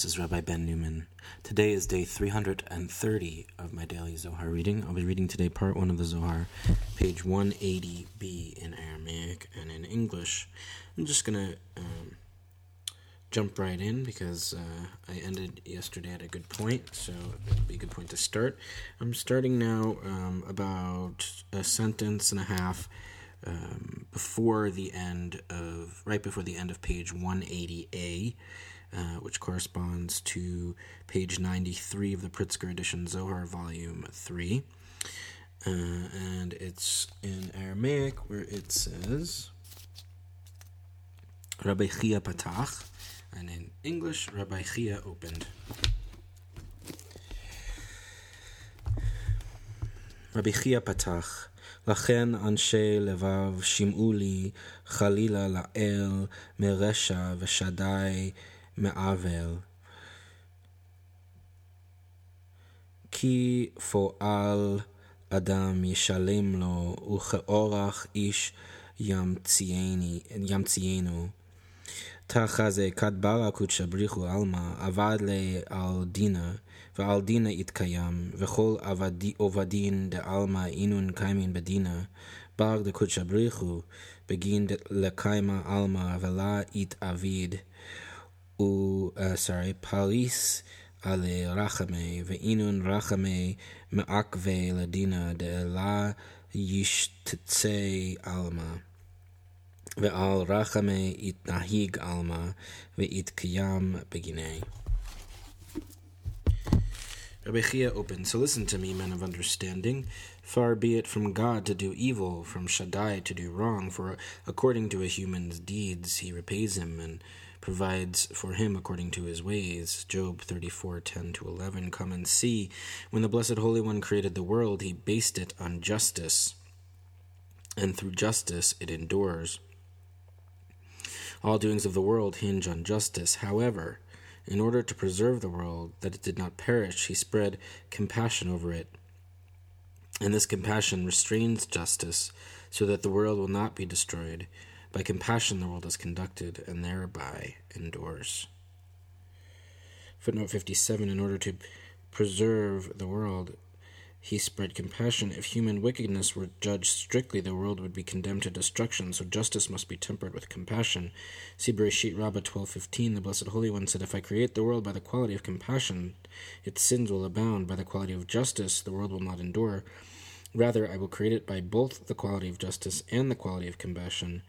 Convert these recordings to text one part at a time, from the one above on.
This is Rabbi Ben Newman. Today is day 330 of my daily Zohar reading. I'll be reading today part 1 of the Zohar, page 180b in Aramaic and in English. I'm just going to um, jump right in because uh, I ended yesterday at a good point, so it'll be a good point to start. I'm starting now um, about a sentence and a half um, before the end of, right before the end of page 180a. Uh, which corresponds to page 93 of the Pritzker edition Zohar, volume 3. Uh, and it's in Aramaic where it says Rabbi Chia Patach, and in English, Rabbi Chia opened. Rabbi Chia Patach, לכן אנשי לבב שמעו לי חלילה לאל מרשע ושדי מעוול. כי פועל אדם ישלם לו, וכאורח איש ימציינו. תחזה כד ברא קודשא בריחו עלמא, עבד לי על דינה, ועל דינה יתקיים, וכל עובדין דעלמא אינון קיימין בדינה, בר דקודשא בריחו, בגין לקיימה עלמא, ולה יתעביד. U uh, sorry palis ale rachame ve'inun rachame me'akve ladina de la yishtse alma ve'al rachame it nahig alma ve'it kiyam beginei Rabbi Chia opens, So listen to me, men of understanding. Far be it from God to do evil, from Shaddai to do wrong, for according to a human's deeds he repays him, and provides for him according to his ways. Job 34 10 to 11. Come and see. When the Blessed Holy One created the world, he based it on justice, and through justice it endures. All doings of the world hinge on justice. However, in order to preserve the world, that it did not perish, he spread compassion over it. And this compassion restrains justice, so that the world will not be destroyed. By compassion, the world is conducted, and thereby endures. Footnote 57 In order to preserve the world, he spread compassion. If human wickedness were judged strictly, the world would be condemned to destruction, so justice must be tempered with compassion. See Bereshit Rabbah 12.15, the Blessed Holy One said, If I create the world by the quality of compassion, its sins will abound. By the quality of justice, the world will not endure. Rather, I will create it by both the quality of justice and the quality of compassion.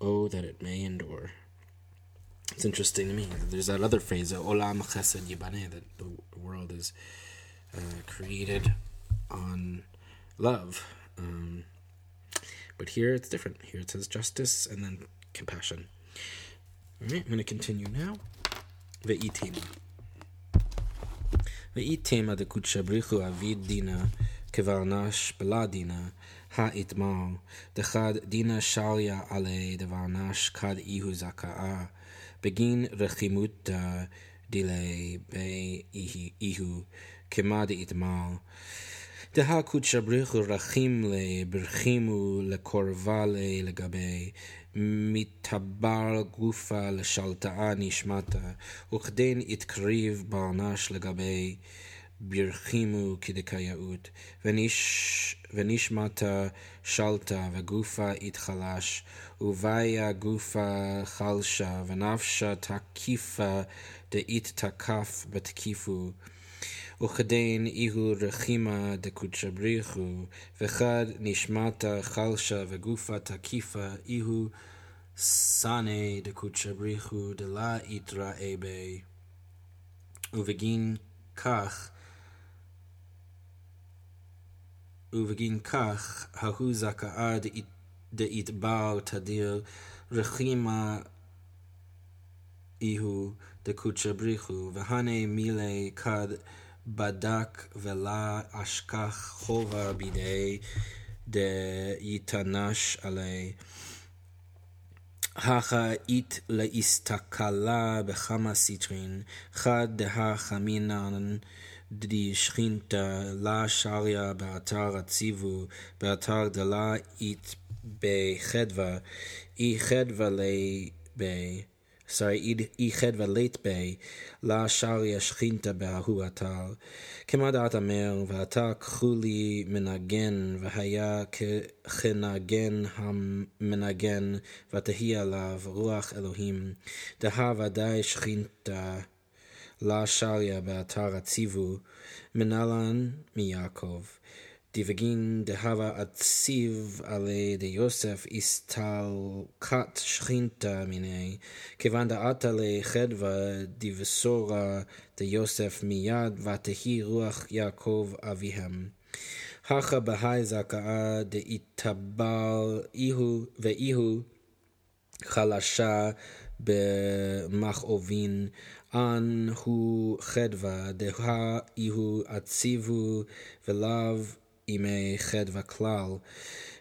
Oh, that it may endure. It's interesting to me. There's that other phrase, Olam Chesed Yibaneh, that the world is uh, created on love. Um, but here it's different. Here it says justice and then compassion. All right, I'm going to continue now. Ve'itema. Ve'itema de kutshabrichu avid dina כבר נש בלה דינא, האתמר, דחד דינא שריה עלי דבר נש כד איהו זכאה, בגין רחימותא דילי בי איהו, כמא דאתמר. דהא קודשא בריחו רחים לי, ברחימו לקורבה לי לגבי, מתבר גופה לשלטאה נשמטה, וכדין התקריב ברנש לגבי. ברחימו כדקייאות, ונש, ונשמתה שלטה וגופה התחלש, וביה גופה חלשה, ונפשה תקיפה דאית תקף בתקיפו. וכדין איהו רחימה דקודשא בריחו, וחד נשמתה חלשה וגופה תקיפה, איהו סנה דקודשא בריחו דלה יתראה בי. ובגין כך ובגין כך ההוא זכאה דאיתבר תדיר רחימה איהו דקודשא בריחו, והנה מילי כד בדק ולה אשכח חובה בידי דיתנש עלי. הכה אית להסתכלה בכמה סיטרין, חד דה חמינן די שכינתה לה שריה באתר הציבו, באתר דלה אית בחדווה, אי חדווה לי בי. sorry, איחד לית בי, לה שריה שכינתה בהוא הטל. כמה דעת אמר, ועתה קחו לי מנגן, והיה כנגן המנגן, ותהי עליו רוח אלוהים. דהה ודאי שכינתה, לה שריה באתר הציבו, מנלן מיעקב. דיווגין דהבה אציב עלי דיוסף הסתלקת שכינתה מיני, כיוון דעתה לחדווה דיבשורה דיוסף מיד, ותהי רוח יעקב אביהם. הכה בהי זכאה דאיתבל איהו ואיהו חלשה במכאובין, אן הוא חדווה, דהה איהו עציבו ולאו ימי חדווה כלל,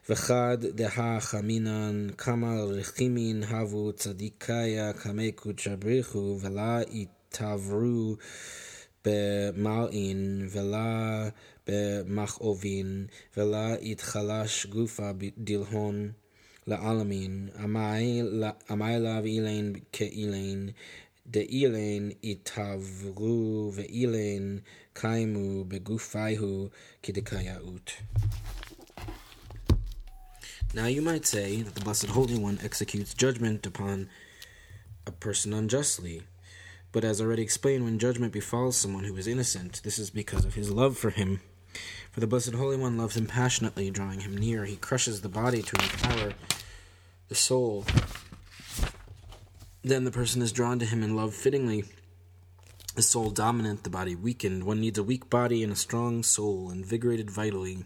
וחד דהה חמינן כמה רחימין הבו צדיקיה כמי קודשא בריחו, ולה יתעברו במלעין, ולה במכאובין, ולה יתחלש גופה דלהון la'alamin. Amai lav ilain ke'ilain. De'ilain itavru ve'ilain kaimu begufaihu kidikayaut. Now you might say that the Blessed Holy One executes judgment upon a person unjustly. But as already explained, when judgment befalls someone who is innocent, this is because of his love for him. For the Blessed Holy One loves him passionately, drawing him near. He crushes the body to empower the soul. Then the person is drawn to him in love fittingly. The soul dominant, the body weakened. One needs a weak body and a strong soul, invigorated vitally.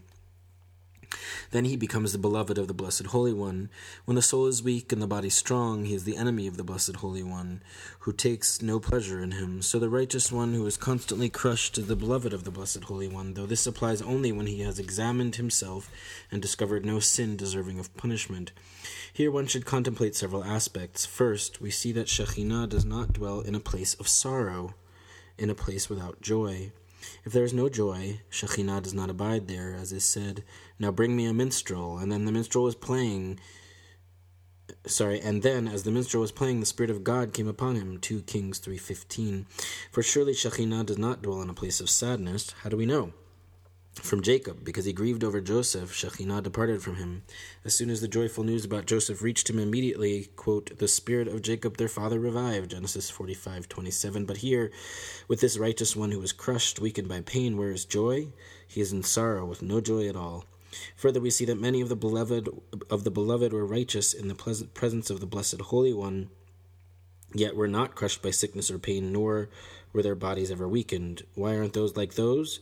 Then he becomes the beloved of the Blessed Holy One. When the soul is weak and the body strong, he is the enemy of the Blessed Holy One, who takes no pleasure in him. So the righteous one who is constantly crushed is the beloved of the Blessed Holy One, though this applies only when he has examined himself and discovered no sin deserving of punishment. Here one should contemplate several aspects. First, we see that Shekhinah does not dwell in a place of sorrow, in a place without joy. If there is no joy, Shekhinah does not abide there, as is said, Now bring me a minstrel. And then the minstrel was playing. Sorry, and then as the minstrel was playing, the Spirit of God came upon him. 2 Kings 3.15. For surely Shekhinah does not dwell in a place of sadness. How do we know? From Jacob, because he grieved over Joseph, Shekhinah departed from him. As soon as the joyful news about Joseph reached him immediately, quote, the spirit of Jacob their father revived, Genesis 45, 27. But here, with this righteous one who was crushed, weakened by pain, where is joy? He is in sorrow, with no joy at all. Further, we see that many of the beloved of the beloved were righteous in the pleasant presence of the blessed Holy One, yet were not crushed by sickness or pain, nor were their bodies ever weakened. Why aren't those like those?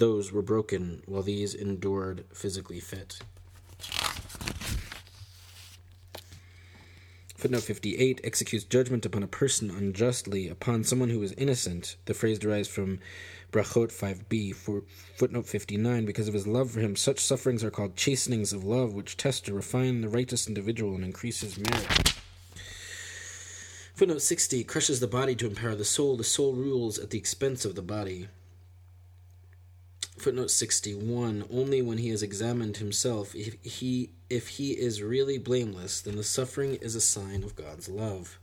Those were broken, while these endured physically fit. Footnote 58 executes judgment upon a person unjustly, upon someone who is innocent. The phrase derives from Brachot 5b. For footnote 59, because of his love for him, such sufferings are called chastenings of love, which test to refine the righteous individual and increase his merit. Footnote 60 crushes the body to empower the soul. The soul rules at the expense of the body. Footnote 61 Only when he has examined himself, if he, if he is really blameless, then the suffering is a sign of God's love.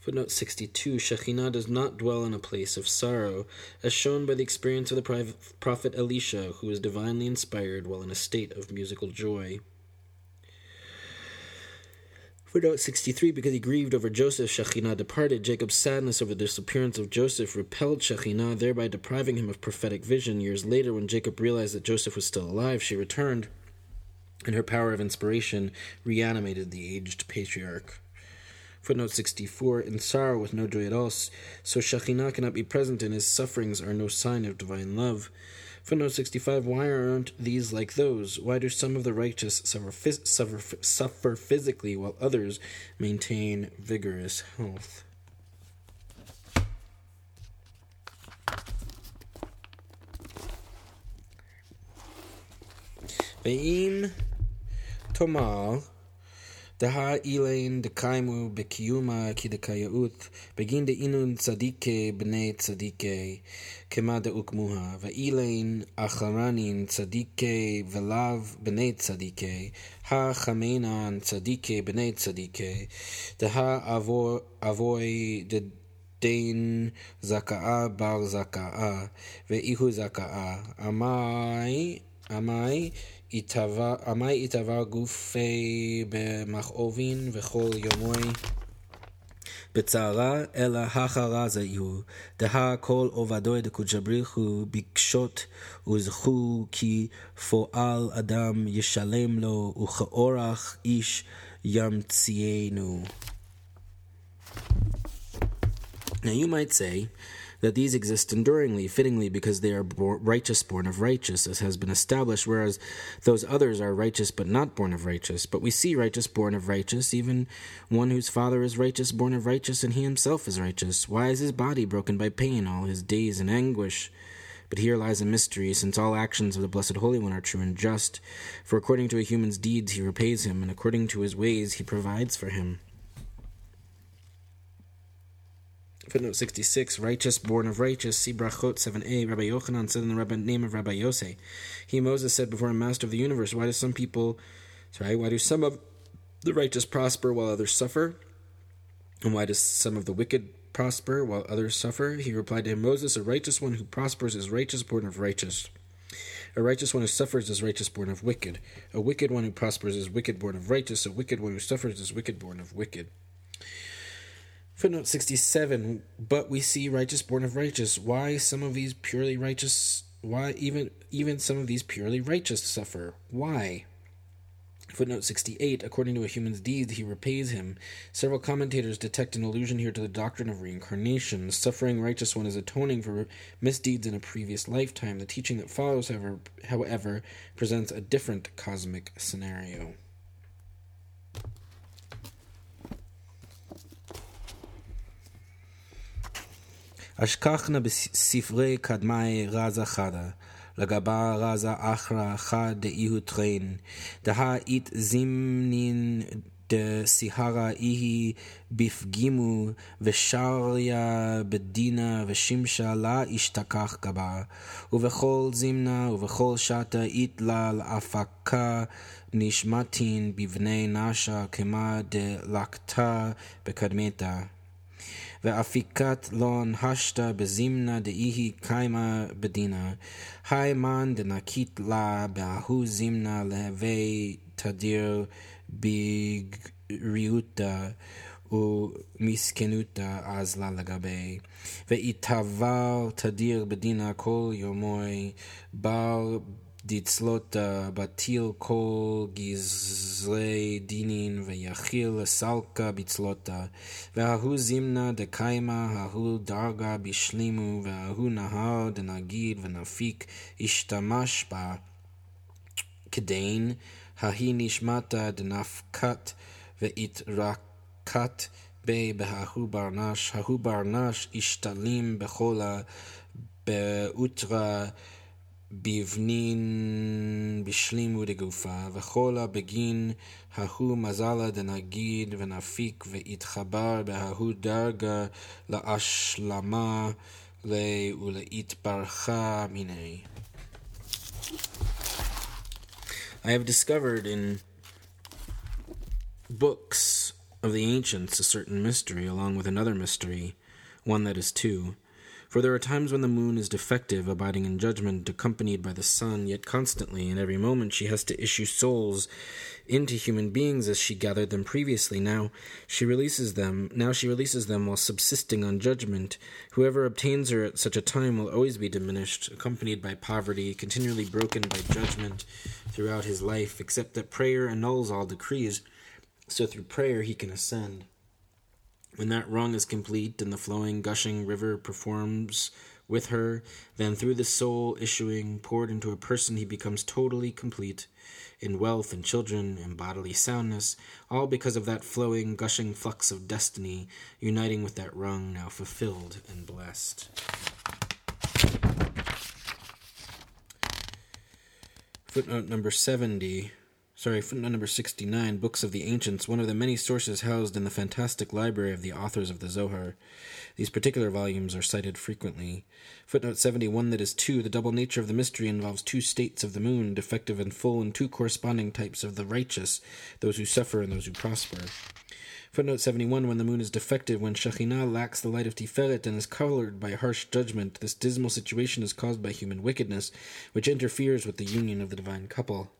Footnote 62 Shekhinah does not dwell in a place of sorrow, as shown by the experience of the prophet Elisha, who was divinely inspired while in a state of musical joy. Footnote 63 Because he grieved over Joseph, Shekhinah departed. Jacob's sadness over the disappearance of Joseph repelled Shekhinah, thereby depriving him of prophetic vision. Years later, when Jacob realized that Joseph was still alive, she returned, and her power of inspiration reanimated the aged patriarch. Footnote 64 In sorrow with no joy at all, so Shekhinah cannot be present, and his sufferings are no sign of divine love. Footnote 65 Why aren't these like those? Why do some of the righteous suffer, phys- suffer, suffer physically while others maintain vigorous health? Ve'im Tomal דהה אילן דקיימו בקיומה כדקייאות, בגין דאינון צדיקי בני צדיקי, כמה דאוקמוה, ואילן אחרנין צדיקי ולאו בני צדיקי, החמינן צדיקי בני צדיקי, דהה אבוי דין זכאה בר זכאה, ואיהו זכאה, עמי, עמי עמי יתבע גופי במכאובין וכל יומוי בצערה, אלא החרזה יהיו. דהה כל עובדוי דקודשבריחו בקשות וזכו כי פועל אדם ישלם לו וכאורח איש ימציאנו. Now you might say, that these exist enduringly, fittingly, because they are righteous born of righteous, as has been established, whereas those others are righteous but not born of righteous. But we see righteous born of righteous, even one whose father is righteous born of righteous, and he himself is righteous. Why is his body broken by pain, all his days in anguish? But here lies a mystery, since all actions of the Blessed Holy One are true and just. For according to a human's deeds he repays him, and according to his ways he provides for him. Footnote 66, righteous, born of righteous, see Brachot 7a. Rabbi Yochanan said in the name of Rabbi Yose. He, Moses, said before a master of the universe, why do some people, sorry, why do some of the righteous prosper while others suffer? And why does some of the wicked prosper while others suffer? He replied to him, Moses, a righteous one who prospers is righteous, born of righteous. A righteous one who suffers is righteous, born of wicked. A wicked one who prospers is wicked, born of righteous. A wicked one who suffers is wicked, born of wicked. Footnote 67 But we see righteous born of righteous. Why some of these purely righteous, why even, even some of these purely righteous suffer? Why? Footnote 68 According to a human's deeds, he repays him. Several commentators detect an allusion here to the doctrine of reincarnation. Suffering righteous one is atoning for misdeeds in a previous lifetime. The teaching that follows, however, however presents a different cosmic scenario. אשכחנה בספרי קדמי רזה חדה, לגבה רזה אחרא חד דאיהו טרין, דהה אית זימנין דסיהרה איהי בפגימו ושריה בדינה ושימשה לה אשתכח גבה. ובכל זימנה ובכל שתה אית לה להפקה נשמתין בבני נשה כמה דלקתה בקדמתה ואפיקת לון השתא בזימנה דאיהי קיימה בדינה, היי מן דנקית לה בהוא זימנה להווי תדיר בגריותא ומסכנותא אז לה לגבי, ויתבל תדיר בדינה כל יומוי, בר דצלותה בטיל כל גזרי דינין ויחיל לסלקה בצלותה. וההוא זימנה דקיימה ההוא דרגה בשלימו וההוא נהר דנגיד ונפיק השתמש בה. כדין ההיא נשמתה דנפקת והתרקת בי בההוא ברנש. ההוא ברנש השתלים בחולה באותרה בבנין בשלימו דגופה, וכל הבגין ההוא מזלה דנגיד ונפיק ויתחבר בההוא דרגה להשלמה ולהתברכה מיני. I have discovered in books of the ancients a certain mystery, along with another mystery, one that is two. for there are times when the moon is defective, abiding in judgment, accompanied by the sun, yet constantly, and every moment she has to issue souls into human beings as she gathered them previously. Now she releases them. Now she releases them while subsisting on judgment. Whoever obtains her at such a time will always be diminished, accompanied by poverty, continually broken by judgment throughout his life, except that prayer annuls all decrees. So through prayer he can ascend. When that rung is complete and the flowing, gushing river performs with her, then through the soul issuing, poured into a person, he becomes totally complete in wealth and children and bodily soundness, all because of that flowing, gushing flux of destiny, uniting with that rung now fulfilled and blessed. Footnote number 70 Sorry, footnote number 69, Books of the Ancients, one of the many sources housed in the fantastic library of the authors of the Zohar. These particular volumes are cited frequently. Footnote 71, that is 2, the double nature of the mystery involves two states of the moon, defective and full, and two corresponding types of the righteous, those who suffer and those who prosper. Footnote 71 When the moon is defective, when Shekhinah lacks the light of Tiferet and is colored by harsh judgment, this dismal situation is caused by human wickedness, which interferes with the union of the divine couple.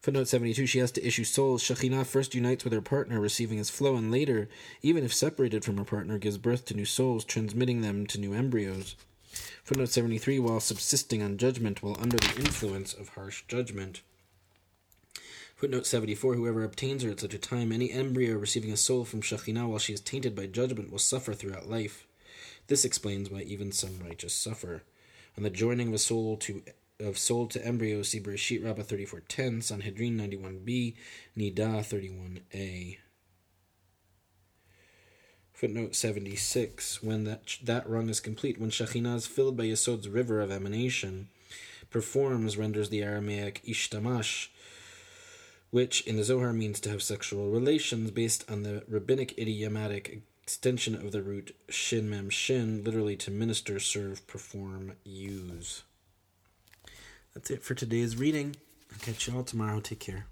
Footnote 72 She has to issue souls. Shekhinah first unites with her partner, receiving his flow, and later, even if separated from her partner, gives birth to new souls, transmitting them to new embryos. Footnote 73 While subsisting on judgment, while under the influence of harsh judgment. Footnote 74 Whoever obtains her at such a time, any embryo receiving a soul from Shekhinah while she is tainted by judgment will suffer throughout life. This explains why even some righteous suffer. On the joining of a soul to of soul to embryo, see Bereshit Rabbah 3410, Sanhedrin 91b, Nida 31a. Footnote 76. When that, that rung is complete, when Shekhinah is filled by Yesod's river of emanation, performs renders the Aramaic ishtamash, which in the Zohar means to have sexual relations based on the rabbinic idiomatic extension of the root shin mem shin, literally to minister, serve, perform, use. That's it for today's reading. I'll catch you all tomorrow. Take care.